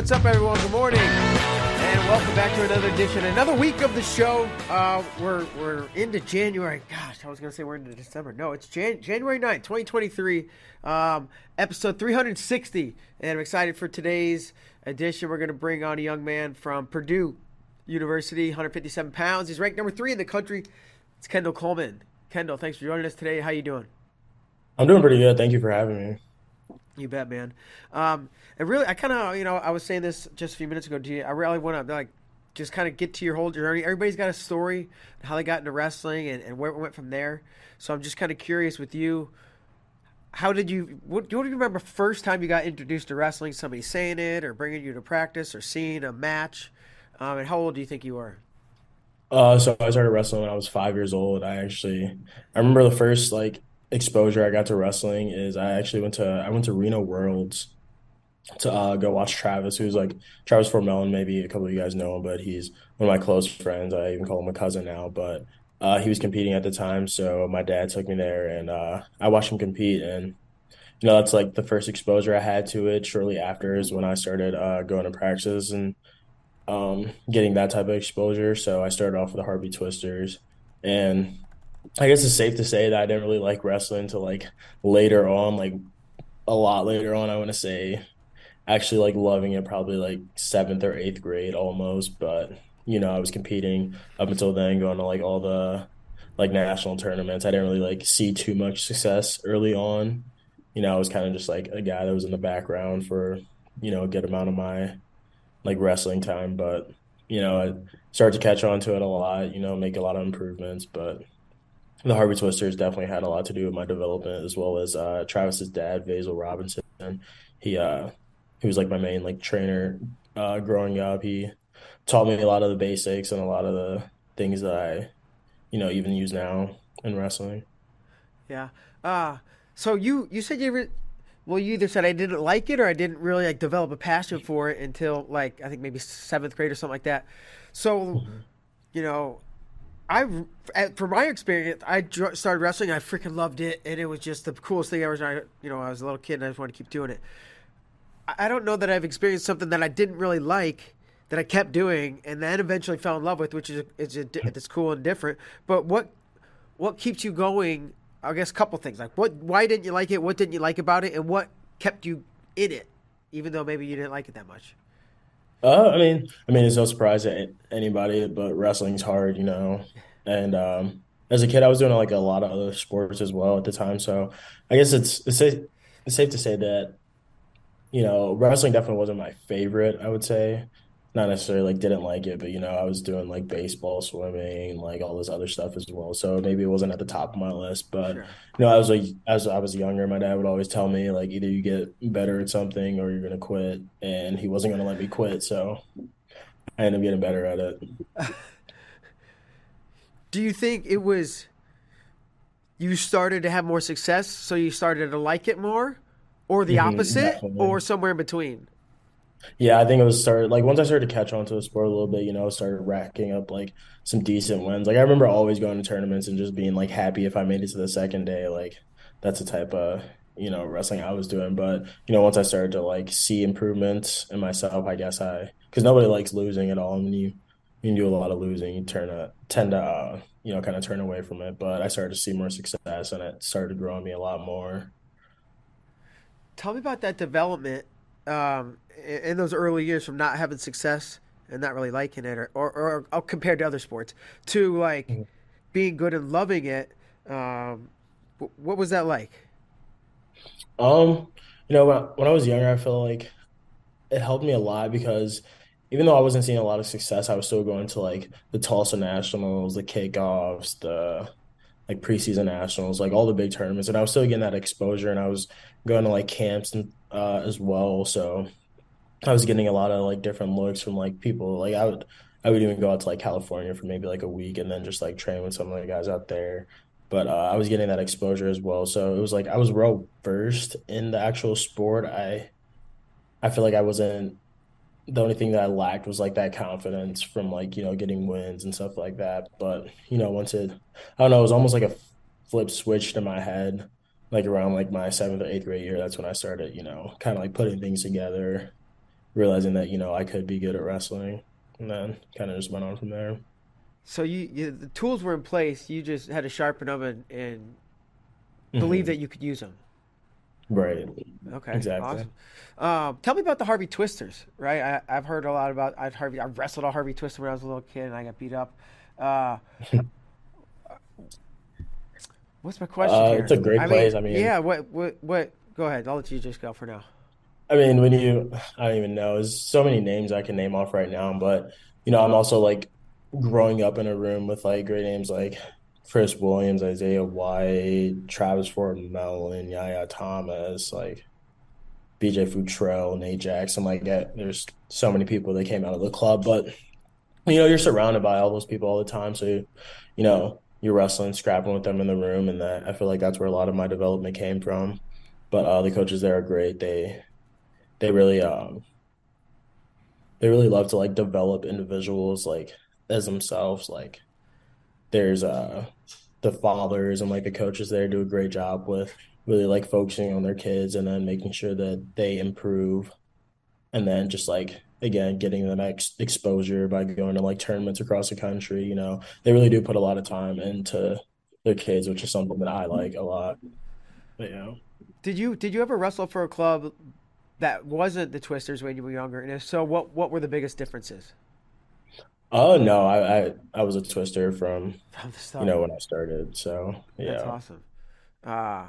What's up, everyone? Good morning, and welcome back to another edition, another week of the show. Uh, we're we're into January. Gosh, I was gonna say we're into December. No, it's Jan- January 9th, 2023, um, episode 360, and I'm excited for today's edition. We're gonna bring on a young man from Purdue University, 157 pounds. He's ranked number three in the country. It's Kendall Coleman. Kendall, thanks for joining us today. How you doing? I'm doing pretty good. Thank you for having me. You bet, man. Um, and really, I kind of, you know, I was saying this just a few minutes ago to you. I really want to like just kind of get to your whole journey. Everybody's got a story, how they got into wrestling, and, and where it went from there. So I'm just kind of curious with you. How did you? What do you remember first time you got introduced to wrestling? Somebody saying it, or bringing you to practice, or seeing a match? Um, and how old do you think you were? Uh, so I started wrestling when I was five years old. I actually, I remember the first like exposure I got to wrestling is I actually went to I went to Reno Worlds to uh, go watch Travis, who's like Travis Ford Melton. Maybe a couple of you guys know him, but he's one of my close friends. I even call him a cousin now. But uh, he was competing at the time, so my dad took me there, and uh, I watched him compete. And you know, that's like the first exposure I had to it. Shortly after is when I started uh, going to practices and um, getting that type of exposure. So I started off with the Harvey Twisters, and I guess it's safe to say that I didn't really like wrestling until like later on, like a lot later on. I want to say actually like loving it probably like seventh or eighth grade almost. But you know, I was competing up until then, going to like all the like national tournaments. I didn't really like see too much success early on. You know, I was kind of just like a guy that was in the background for you know a good amount of my like wrestling time, but you know, I started to catch on to it a lot. You know, make a lot of improvements, but the Harvey Twisters definitely had a lot to do with my development, as well as uh, Travis's dad, Vasil Robinson. He uh, he was like my main like trainer uh, growing up. He taught me a lot of the basics and a lot of the things that I, you know, even use now in wrestling. Yeah. Uh so you you said you re- well you either said I didn't like it or I didn't really like develop a passion for it until like I think maybe seventh grade or something like that. So, mm-hmm. you know, I, from my experience, I started wrestling. I freaking loved it, and it was just the coolest thing ever. I, you know, I was a little kid, and I just wanted to keep doing it. I don't know that I've experienced something that I didn't really like that I kept doing, and then eventually fell in love with, which is is it's cool and different. But what what keeps you going? I guess a couple things like what why didn't you like it? What didn't you like about it? And what kept you in it, even though maybe you didn't like it that much? Uh, I mean, I mean, it's no surprise to anybody, but wrestling's hard, you know. And um, as a kid, I was doing like a lot of other sports as well at the time. So I guess it's it's safe, it's safe to say that you know wrestling definitely wasn't my favorite. I would say not necessarily like didn't like it, but you know I was doing like baseball, swimming, like all this other stuff as well. So maybe it wasn't at the top of my list. But sure. you know, I was like as I was younger, my dad would always tell me like either you get better at something or you're gonna quit, and he wasn't gonna let me quit. So I ended up getting better at it. Do you think it was you started to have more success, so you started to like it more, or the mm-hmm, opposite, definitely. or somewhere in between? Yeah, I think it was started like once I started to catch on to the sport a little bit, you know, started racking up like some decent wins. Like I remember always going to tournaments and just being like happy if I made it to the second day. Like that's the type of you know wrestling I was doing. But you know, once I started to like see improvements in myself, I guess I because nobody likes losing at all. And when you you do a lot of losing, you turn a tend to uh, you know kind of turn away from it. But I started to see more success, and it started growing me a lot more. Tell me about that development um, in those early years from not having success and not really liking it, or or, or, or compared to other sports, to like mm-hmm. being good and loving it. Um, what was that like? Um, you know, when I, when I was younger, I felt like it helped me a lot because even though I wasn't seeing a lot of success, I was still going to like the Tulsa Nationals, the kickoffs, the like preseason nationals, like all the big tournaments, and I was still getting that exposure, and I was going to like camps and uh, as well. So I was getting a lot of like different looks from like people. Like I would, I would even go out to like California for maybe like a week, and then just like train with some of the guys out there. But uh, I was getting that exposure as well, so it was like I was well versed in the actual sport. I, I feel like I wasn't the only thing that I lacked was like that confidence from like, you know, getting wins and stuff like that. But, you know, once it, I don't know, it was almost like a flip switch to my head, like around like my seventh or eighth grade year. That's when I started, you know, kind of like putting things together realizing that, you know, I could be good at wrestling. And then kind of just went on from there. So you, you the tools were in place. You just had to sharpen them and, and believe that hmm you could use them. Right. Okay, Exactly. awesome. Um, tell me about the Harvey Twisters, right? I, I've heard a lot about I've Harvey. I wrestled a Harvey Twister when I was a little kid, and I got beat up. Uh, what's my question Uh, it's a great I mean, place. I mean, yeah. What what what? Go ahead. I'll let you just go for now. I mean, when you, I don't even know. There's so many names I can name off right now, but you know, I'm also like growing up in a room with like great names like Chris Williams, Isaiah White, Travis Ford Melton, Yahya Thomas, like BJ Futrell, Nate Jackson. Like, yeah, there's so many people that came out of the club, but you know, you're surrounded by all those people all the time, so you know, you're wrestling, scrapping with them in the room, and that I feel like that's where a lot of my development came from. But uh, the coaches there are great. They they really um they really love to like develop individuals like as themselves. Like there's uh the fathers and like the coaches there do a great job with really like focusing on their kids and then making sure that they improve and then just like again getting the next exposure by going to like tournaments across the country. You know, they really do put a lot of time into their kids, which is something that I like a lot. But yeah. Did you did you ever wrestle for a club that wasn't the Twisters when you were younger? And if so, what what were the biggest differences Oh no, I, I I was a twister from from the you know when I started. So That's yeah. awesome. Uh,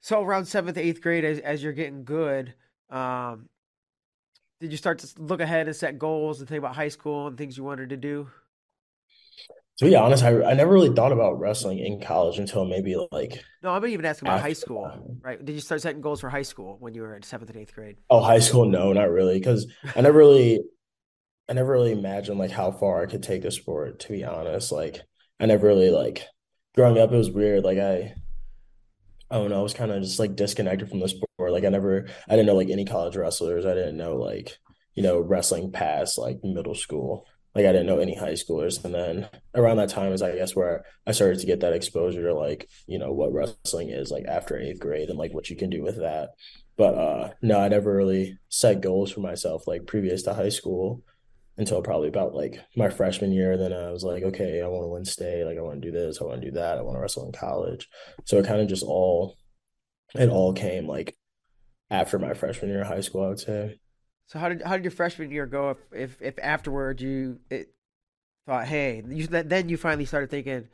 so around seventh, eighth grade, as as you're getting good, um, did you start to look ahead and set goals and think about high school and things you wanted to do? To be honest, I I never really thought about wrestling in college until maybe like No, I'm even asking about high school, that. right? Did you start setting goals for high school when you were in seventh and eighth grade? Oh, high school, no, not really, because I never really I never really imagined like how far I could take the sport, to be honest. Like I never really like growing up, it was weird. Like I I don't know, I was kind of just like disconnected from the sport. Like I never I didn't know like any college wrestlers. I didn't know like, you know, wrestling past like middle school. Like I didn't know any high schoolers. And then around that time is I guess where I started to get that exposure to like, you know, what wrestling is like after eighth grade and like what you can do with that. But uh no, I never really set goals for myself like previous to high school until probably about like my freshman year. Then I was like, okay, I want to win state. Like I want to do this. I want to do that. I want to wrestle in college. So it kind of just all it all came like after my freshman year of high school, I would say. So how did how did your freshman year go? If if, if afterwards you it, thought, hey, you, then you finally started thinking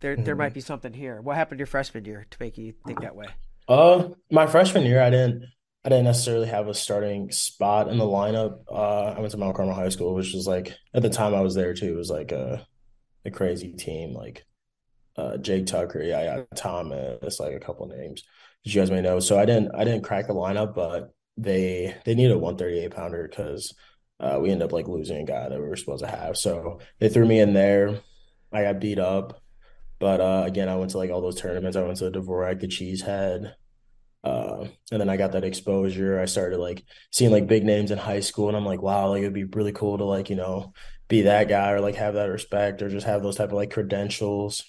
there there might Mhm. be something here. What happened your freshman year to make you think that way? Uh, my freshman year, I didn't I didn't necessarily have a starting spot in the lineup. Uh, I went to Mount Carmel High School, which was like at the time I was there too, it was like a a crazy team. Like uh Jake Tucker, Yahya Thomas, like a couple names that you guys may know. So I didn't I didn't crack the lineup, but they they needed a 138 pounder because uh we ended up like losing a guy that we were supposed to have. So they threw me in there. I got beat up. But uh again, I went to like all those tournaments. I went to the Dvorak, the Cheesehead. Uh, and then I got that exposure. I started like seeing like big names in high school, and I'm like, wow, like it'd be really cool to like, you know, be that guy or like have that respect or just have those type of like credentials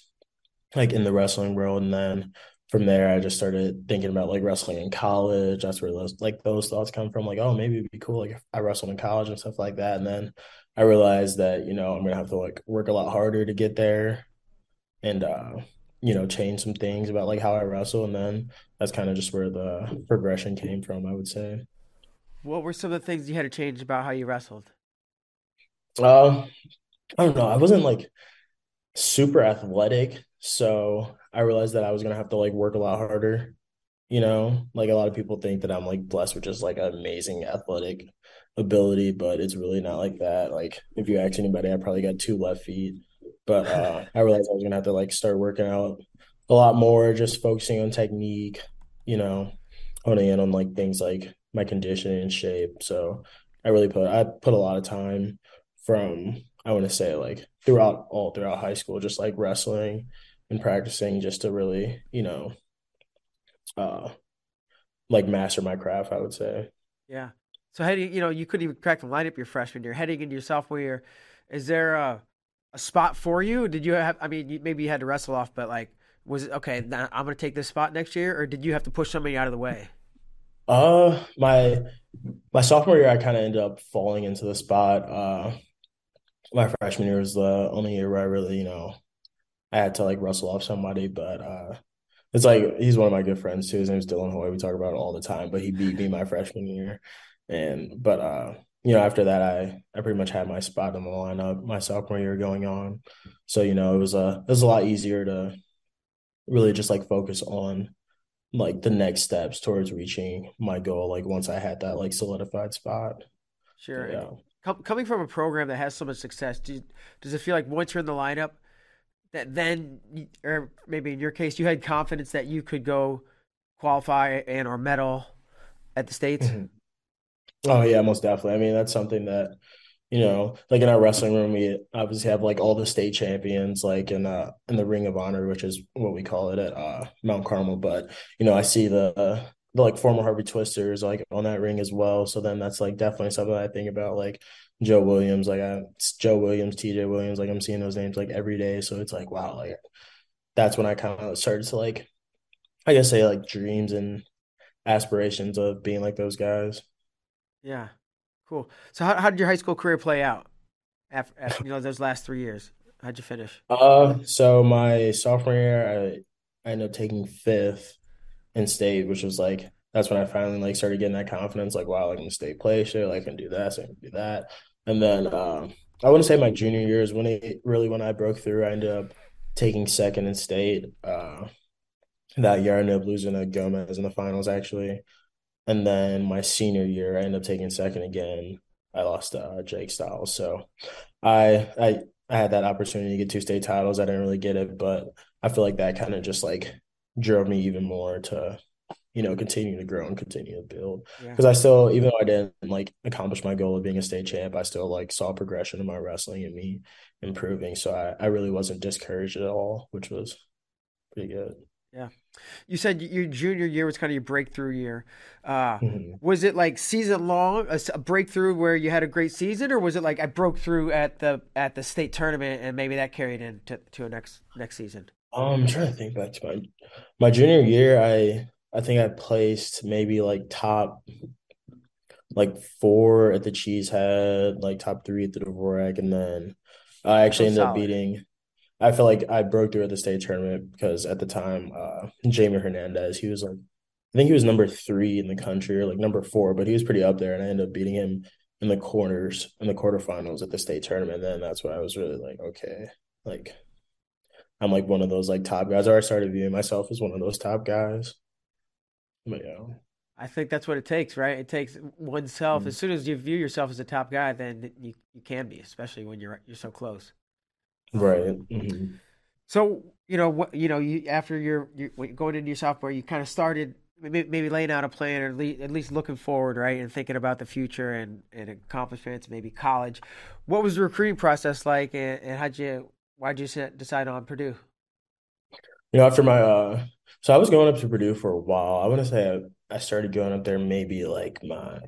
like in the wrestling world. And then from there, I just started thinking about like wrestling in college. That's where those like those thoughts come from. Like, oh, maybe it'd be cool like if I wrestled in college and stuff like that. And then I realized that, you know, I'm gonna have to like work a lot harder to get there and uh, you know, change some things about like how I wrestle. And then that's kind of just where the progression came from, I would say. What were some of the things you had to change about how you wrestled? Um, I don't know. I wasn't like super athletic, so I realized that I was gonna have to like work a lot harder. You know, like a lot of people think that I'm like blessed with just like amazing athletic ability, but it's really not like that. Like if you ask anybody, I probably got two left feet. But uh I realized I was gonna have to like start working out a lot more, just focusing on technique, you know, honing in on like things like my conditioning and shape. So I really put I put a lot of time from I want to say like throughout all throughout high school, just like wrestling and practicing just to really, you know, uh like master my craft, I would say. Yeah. So heading, you know, you couldn't even crack the lineup your freshman year. Heading into your sophomore year, is there a, a spot for you? Did you have? I mean, maybe you had to wrestle off, but like, was it okay? I'm going to take this spot next year, or did you have to push somebody out of the way? Uh, my my sophomore year, I kind of ended up falling into the spot. Uh, my freshman year was the only year where I really, you know, I had to like wrestle off somebody, but uh, it's like he's one of my good friends too. His name's Dylan Hoy. We talk about it all the time, but he beat me my freshman year, and but uh, you know, after that, I I pretty much had my spot in the lineup my sophomore year going on, so you know, it was a it was a lot easier to really just like focus on like the next steps towards reaching my goal. Like once I had that like solidified spot, Sure. yeah. com coming from a program that has so much success, do you, does it feel like once you're in the lineup that then, or maybe in your case, you had confidence that you could go qualify and or medal at the states? Mhm. Oh yeah, most definitely. I mean, that's something that, you know, like in our wrestling room, we obviously have like all the state champions, like in uh in the Ring of Honor, which is what we call it at uh Mount Carmel. But you know, I see the the like former Harvey Twisters like on that ring as well. So then that's like definitely something I think about, like Joe Williams, like I Joe Williams, TJ Williams, like I'm seeing those names like every day. So it's like wow, like that's when I kind of started to like I guess say like dreams and aspirations of being like those guys. Yeah. Cool. So how, how did your high school career play out after, after you know those last three years? How'd you finish? Uh, so my sophomore year, I, I ended up taking fifth in state, which was like that's when I finally like started getting that confidence, like wow, I can state play shit, like I can do this, I can do that. And then um, I wouldn't say my junior year is when it really when I broke through. I ended up taking second in state. Uh, that year I ended up losing to Gomez in the finals actually. And then my senior year, I ended up taking second again. I lost to uh, Jake Styles, so. I I I had that opportunity to get two state titles. I didn't really get it, but I feel like that kind of just like drove me even more to, you know, continue to grow and continue to build. Yeah. Because I still, even though I didn't like accomplish my goal of being a state champ, I still like saw progression in my wrestling and me improving. So I, I really wasn't discouraged at all, which was pretty good. Yeah. You said your junior year was kind of your breakthrough year. Uh, Mhm. was it like season long, a breakthrough where you had a great season, or was it like I broke through at the at the state tournament and maybe that carried into to a next next season? Um, I'm trying to think back to my my junior year. I I think I placed maybe like top like four at the Cheesehead, like top three at the Dvorak, and then I actually ended up beating. I feel like I broke through at the state tournament because at the time, uh, Jamie Hernandez, he was like, I think he was number three in the country or like number four, but he was pretty up there, and I ended up beating him in the corners in the quarterfinals at the state tournament. then that's when I was really like, okay, like I'm like one of those like top guys. Or I started viewing myself as one of those top guys. But yeah. I think that's what it takes, right? It takes oneself. Mm. As soon as you view yourself as a top guy, then you you can be, especially when you're you're so close. Um, Right. hmm so you know what you know you after your you when you're going into your sophomore, you kind of started maybe, maybe laying out a plan or at least, looking forward, right, and thinking about the future and and accomplishments, maybe college. What was the recruiting process like, and, and how'd you why'd you decide on Purdue? You know, after my uh so I was going up to Purdue for a while. I want to say I, I started going up there maybe like my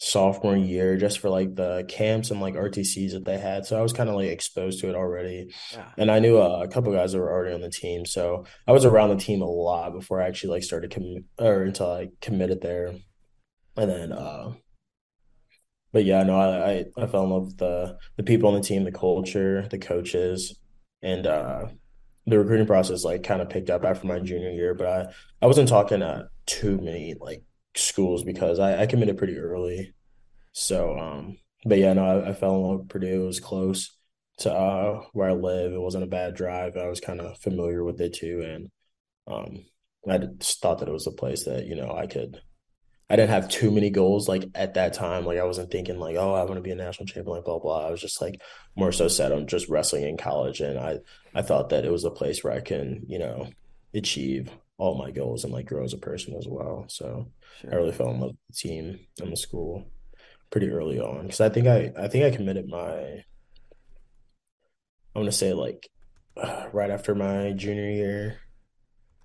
sophomore year just for like the camps and like RTCs that they had. So I was kind of like exposed to it already. Yeah, And I knew uh, a couple guys that were already on the team. So I was around the team a lot before I actually like started or until I committed there. And then uh But yeah, no, I, I I fell in love with the the people on the team, the culture, the coaches, and uh the recruiting process like kind of picked up after my junior year. But I I wasn't talking at too many like schools because I, I committed pretty early. So um, but yeah, no, I, I fell in love with Purdue. It was close to uh where I live. It wasn't a bad drive. I was kind of familiar with it too, and um, I just thought that it was a place that you know I could. I didn't have too many goals like at that time. Like I wasn't thinking like, oh, I want to be a national champion, like blah blah. I was just like more so set on just wrestling in college, and I I thought that it was a place where I can you know achieve all my goals and like grow as a person as well. So I really fell in love with the team and the school pretty early on because I think I I think I committed my I want to say like uh, right after my junior year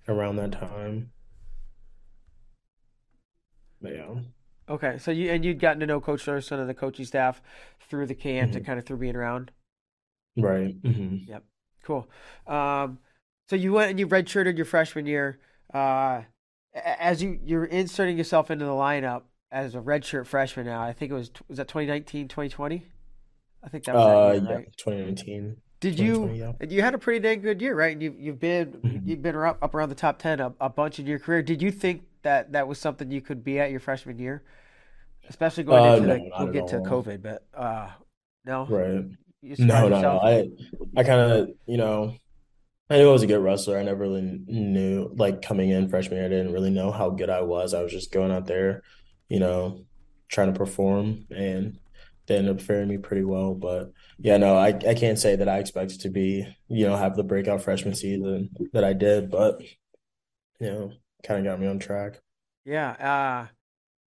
around that time. But yeah. Okay, so you and you'd gotten to know Coach Ersland and the coaching staff through the camps and Mhm. kind of through being around. Right. hmm Yep, cool. Um, so you went and you redshirted your freshman year. Uh, as you you're inserting yourself into the lineup as a redshirt freshman now. I think it was was that 2019, 2020? I think that was that Uh, year, yeah, right? 2019, Did you yeah. you had a pretty dang good year, right? And you've you've been Mhm. you've been up, up around the top 10 a, a bunch in your career. Did you think that that was something you could be at your freshman year? Especially going Uh, into no, the we'll get to. COVID, but uh no, Right. you No, no, no. I I kind of, you know, I knew I was a good wrestler. I never really knew, like coming in freshman year, I didn't really know how good I was. I was just going out there, you know, trying to perform, and they ended up faring me pretty well. But yeah, no, I I can't say that I expected to be, you know, have the breakout freshman season that I did, but you know, kind of got me on track. Yeah, uh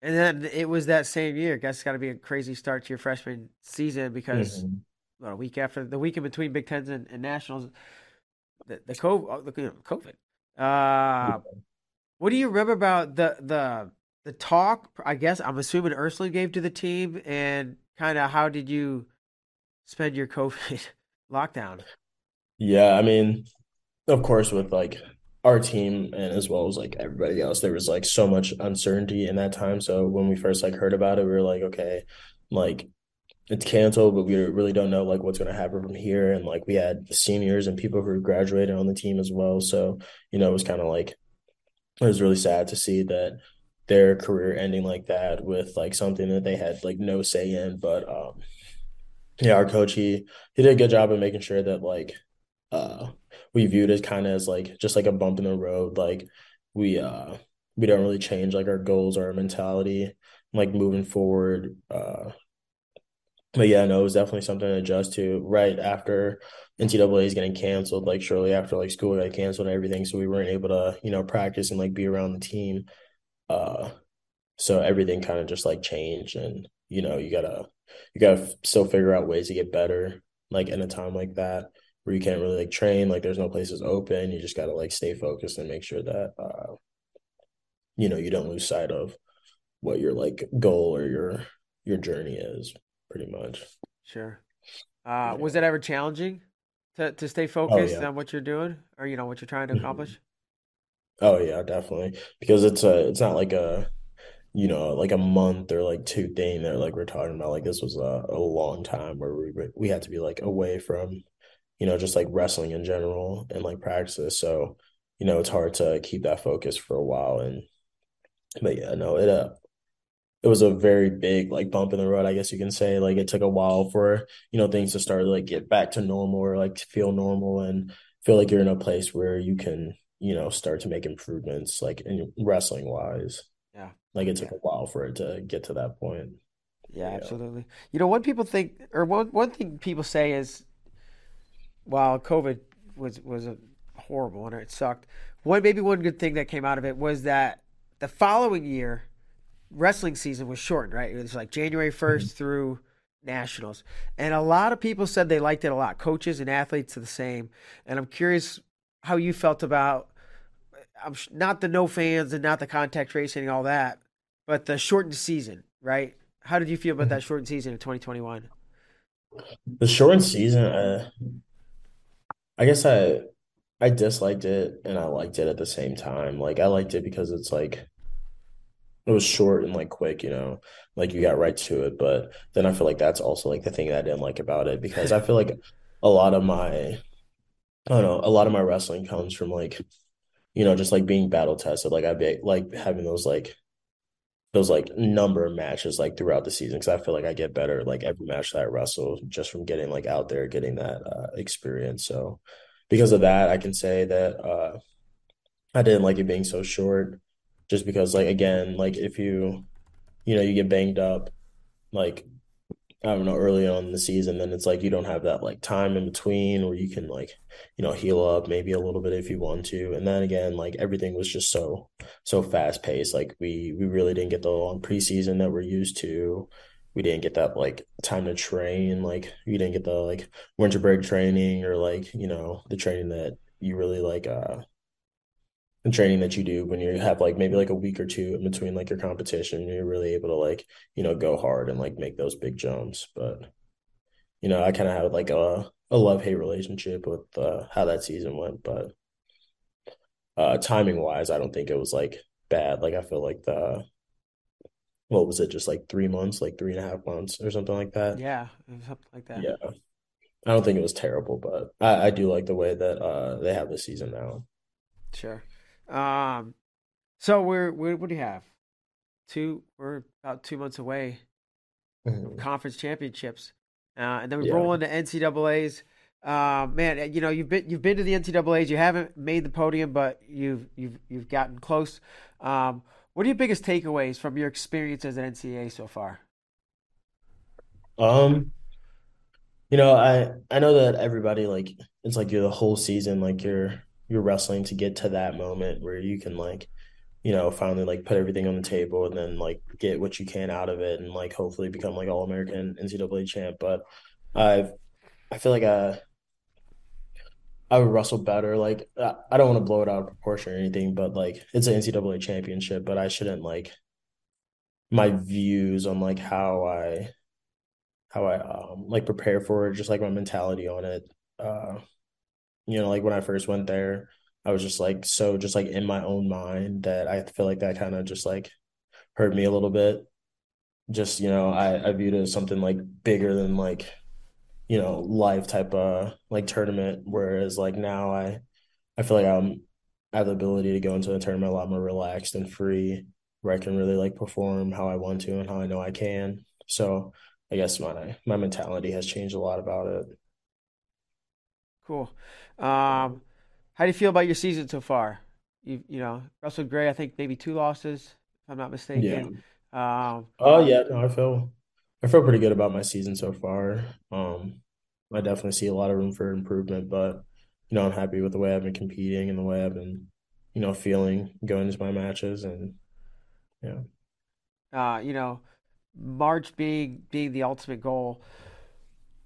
and then it was that same year. Guess it's got to be a crazy start to your freshman season because hmm what, a week after the week in between Big Tens and, and Nationals, the the COVID, the, COVID. Uh, what do you remember about the the the talk? I guess I'm assuming Ersland gave to the team, and kind of how did you spend your COVID lockdown? Yeah, I mean. of course, with like our team and as well as like everybody else, there was like so much uncertainty in that time. So when we first like heard about it, we were like, okay, like it's canceled, but we really don't know like what's going to happen from here. And like we had seniors and people who graduated on the team as well. So, you know, it was kind of like it was really sad to see that their career ending like that with like something that they had like no say in. But um yeah, our coach he he did a good job of making sure that like uh we viewed it kind of as like just like a bump in the road. Like we uh we don't really change like our goals or our mentality like moving forward. Uh but yeah, no, it was definitely something to adjust to right after NCAA is getting canceled, like shortly after like school got canceled and everything. So we weren't able to, you know, practice and like be around the team. Uh so everything kind of just like changed and you know, you gotta you gotta still figure out ways to get better, like in a time like that where you can't really like train, like there's no places open. You just gotta like stay focused and make sure that uh, you know, you don't lose sight of what your like goal or your your journey is, pretty much. Sure. Uh, was it ever challenging to to stay Oh focused yeah. on what you're doing, or you know what you're trying to Mhm. accomplish? Oh yeah, definitely. Because it's a it's not like a you know, like a month or like two thing that like we're talking about. Like this was a, a long time where we we had to be like away from, you know, just like wrestling in general and like practices. So, you know, it's hard to keep that focus for a while. And but yeah, no, it uh it was a very big like bump in the road, I guess you can say. Like it took a while for, you know, things to start to like get back to normal or like feel normal and feel like you're in a place where you can, you know, start to make improvements like in wrestling wise. Yeah. Like it took Yeah. a while for it to get to that point. Yeah, yeah. absolutely. You know, what people think, or one one thing people say is, while COVID was was a horrible and it sucked, one maybe one good thing that came out of it was that the following year, wrestling season was shortened, right? It was like January Mhm. 1st through Nationals, and a lot of people said they liked it a lot. Coaches and athletes are the same, and I'm curious how you felt about. I'm sh- not the no fans and not the contact tracing and all that, but the shortened season, right? How did you feel about that shortened season in 2021? The shortened season, uh, I guess I I disliked it and I liked it at the same time. Like I liked it because it's like it was short and like quick, you know, like you got right to it. But then I feel like that's also like the thing that I didn't like about it because I feel like a lot of my I don't know, a lot of my wrestling comes from like, you know, just like being battle tested. Like I'd be like having those like those like number of matches like throughout the season because I feel like I get better like every match that I wrestle just from getting like out there, getting that uh, experience. So because of that, I can say that uh, I didn't like it being so short, just because like again, like if you you know you get banged up like I don't know, early on in the season, then it's like you don't have that like time in between where you can like, you know, heal up maybe a little bit if you want to. And then again, like everything was just so so fast paced. Like we we really didn't get the long preseason that we're used to. We didn't get that like time to train. Like we didn't get the like winter break training or like, you know, the training that you really like uh the training that you do when you have like maybe like a week or two in between like your competition, you're really able to like, you know, go hard and like make those big jumps. But, you know, I kind of have like a, a love hate relationship with uh, how that season went. But uh, timing wise, I don't think it was like bad. Like I feel like the what was it, just like three months, like three and a half months or something like that. Yeah, something like that. Yeah. I don't think it was terrible, but I, I do like the way that uh they have the season now. Sure. Um, so we're, we're what do you have? Two. We're about two months away from Mhm. conference championships, uh, and then we Yeah. roll into NCAA's. Uh, man, you know you've been you've been to the NCAA's. You haven't made the podium, but you've you've you've gotten close. Um, what are your biggest takeaways from your experience as an NCAA so far? Um, you know, I I know that everybody like it's like you're the whole season, like you're you're wrestling to get to that moment where you can like, you know, finally like put everything on the table and then like get what you can out of it and like hopefully become like All-American NCAA champ. But I've I feel like I I would wrestle better. Like I I don't want to blow it out of proportion or anything, but like it's an NCAA championship, but I shouldn't like my views on like how I how I um like prepare for it, just like my mentality on it. Uh, you know, like when I first went there, I was just like so just like in my own mind that I feel like that kind of just like hurt me a little bit. Just, you know, I I viewed it as something like bigger than like, you know, life type of like tournament. Whereas like now I I feel like I'm I have the ability to go into a tournament a lot more relaxed and free, where I can really like perform how I want to and how I know I can. So I guess my my mentality has changed a lot about it. Cool. Um, how do you feel about your season so far? You you know Russell Gray, I think maybe two losses, if I'm not Yeah. mistaken. Um, Oh yeah, no, I feel I feel pretty good about my season so far. Um, I definitely see a lot of room for improvement, but you know, I'm happy with the way I've been competing and the way I've been, you know, feeling going into my matches and yeah. uh, you know, March being being the ultimate goal.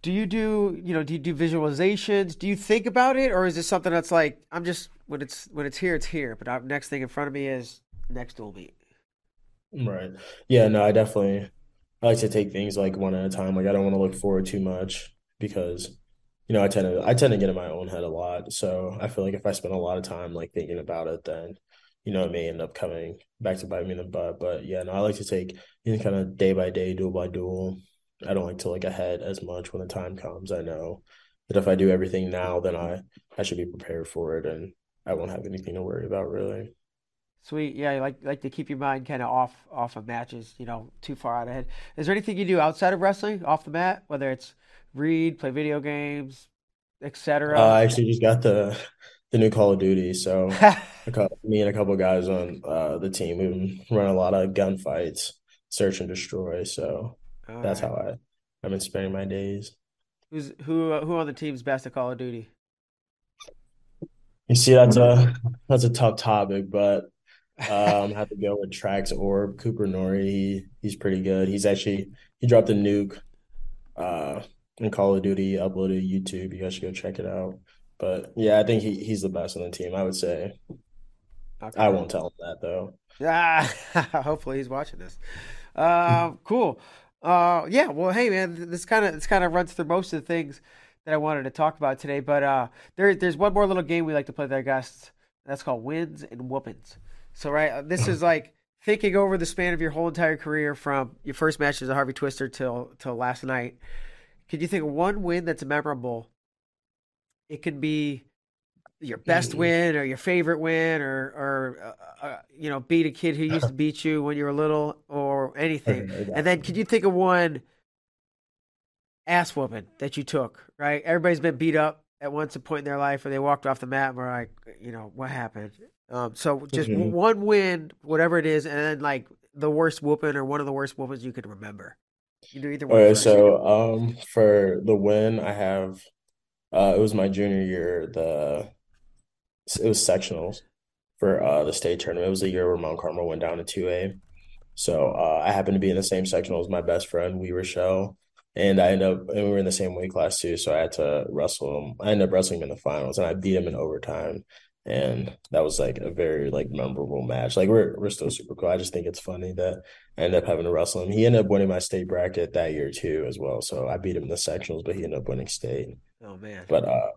Do you do, you know, do you do visualizations? Do you think about it, or is it something that's like I'm just when it's when it's here, it's here, but our next thing in front of me is next dual meet. Right. Yeah, no, I definitely I like to take things like one at a time. Like I don't want to look forward too much because you know, I tend to I tend to get in my own head a lot. So I feel like if I spend a lot of time like thinking about it, then you know, it may end up coming back to bite me in the butt. But yeah, no, I like to take you know kind of day by day, duel by duel. I don't like to look ahead as much when the time comes. I know that if I do everything now, then I I should be prepared for it and I won't have anything to worry about really. Sweet, yeah, like like to keep your mind kind of off off of matches, you know, too far out ahead. Is there anything you do outside of wrestling, off the mat, whether it's read, play video games, Uh, etc.? I actually just got the the new Call of Duty, so a couple, me and a couple guys on uh, the team, we run a lot of gunfights, search and destroy. So All that's right. how I I've been spending my days. Who's who? uh, Who are the team's best at Call of Duty? You see, that's a that's a tough topic, but um, I have to go with Trax Orb, Cooper Noehre. He he's pretty good. He's actually he dropped a nuke uh in Call of Duty, uploaded YouTube. You guys should go check it out. But yeah, I think he he's the best on the team, I would say. I won't tell him that though. Ah, hopefully he's watching this. Um, cool. Uh, yeah. Well, hey, man, this kind of this kind of runs through most of the things that I wanted to talk about today. But uh, there there's one more little game we like to play our guests. That's called wins and whoopings. So, right, uh, this is like thinking over the span of your whole entire career from your first match as a Harvey Twister till till last night. Can you think of one win that's memorable? It could be your best Mhm. win or your favorite win or or uh, uh, you know beat a kid who used to beat you when you were little or anything. And then could you. think of one ass whooping that you took, right? Everybody's been beat up at once a point in their life or they walked off the mat and were like, you know, what happened? Um, so just Mhm. one win, whatever it is, and then like the worst whooping or one of the worst whoopings you can remember. You do either one so um for the win I have uh it was my junior year, the it was sectionals for uh the state tournament. It was the year where Mount Carmel went down to 2A. So uh I happened to be in the same sectional as my best friend, Wee Rochelle. And I ended up and we were in the same weight class too, so I had to wrestle him. I ended up wrestling him in the finals and I beat him in overtime. And that was like a very like memorable match. Like we're we're still super cool. I just think it's funny that I ended up having to wrestle him. He ended up winning my state bracket that year too as well. So I beat him in the sectionals, but he ended up winning state. Oh man. But uh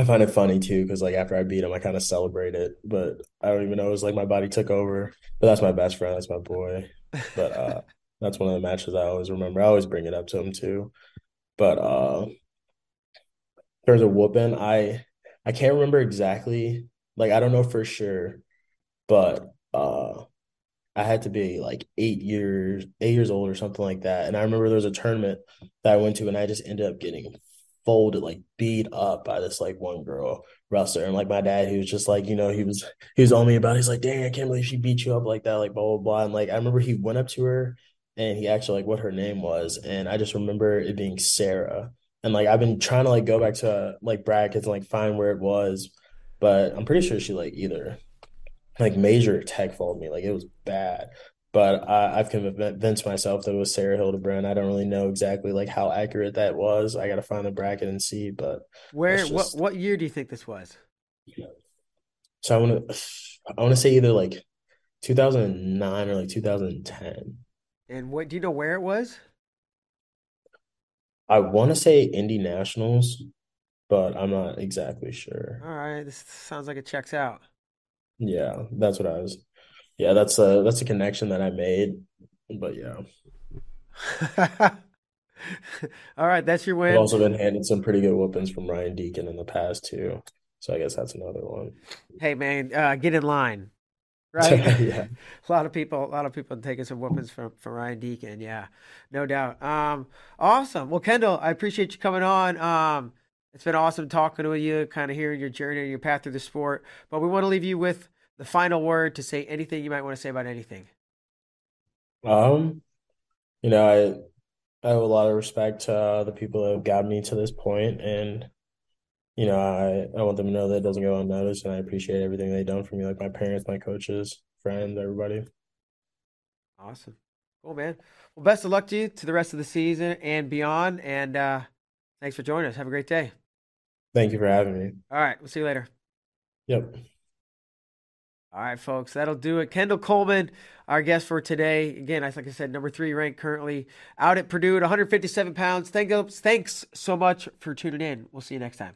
I find it funny too because like after I beat him, I kind of celebrate it, but I don't even know. It was like my body took over. But that's my best friend. That's my boy. But uh, that's one of the matches I always remember. I always bring it up to him too. But uh, there's a whooping. I I can't remember exactly. Like I don't know for sure, but uh, I had to be like eight years, eight years old or something like that. And I remember there was a tournament that I went to, and I just ended up getting folded, like beat up by this like one girl wrestler. And like my dad, he was just like, you know, he was he was on me about. It. He's like, dang, I can't believe she beat you up like that, like blah blah blah. And like I remember he went up to her and he actually like what her name was, and I just remember it being Sarah. And like I've been trying to like go back to like brackets and like find where it was, but I'm pretty sure she like either like major tech followed me. Like it was bad. But I, I've convinced myself that it was Sarah Hildebrand. I don't really know exactly like how accurate that was. I got to find the bracket and see. But where just... what what year do you think this was? So I want to I want to say either like 2009 or like 2010. And what do you know where it was? I want to say Indy Nationals, but I'm not exactly sure. All right, this sounds like it checks out. Yeah, that's what I was. Yeah, that's a that's a connection that I made. But yeah. All right, that's your win. I've also been handed some pretty good whoopings from Ryan Deakin in the past too. So I guess that's another one. Hey man, uh, get in line. Right? yeah. a lot of people, a lot of people taking some whoopings from, from Ryan Deakin. Yeah, no doubt. Um, awesome. Well, Kendall, I appreciate you coming on. Um, it's been awesome talking with you, kind of hearing your journey and your path through the sport. But we want to leave you with the final word to say anything you might want to say about anything. Um, you know, I I have a lot of respect to uh, the people that have gotten me to this point, and you know, I I want them to know that it doesn't go unnoticed, and I appreciate everything they've done for me, like my parents, my coaches, friends, everybody. Awesome, cool, man. Well, best of luck to you to the rest of the season and beyond, and uh, thanks for joining us. Have a great day. Thank you for having me. All right, we'll see you later. Yep. All right, folks, that'll do it. Kendall Coleman, our guest for today. Again, like I said, number three ranked currently out at Purdue at 157 pounds. Thanks, thanks so much for tuning in. We'll see you next time.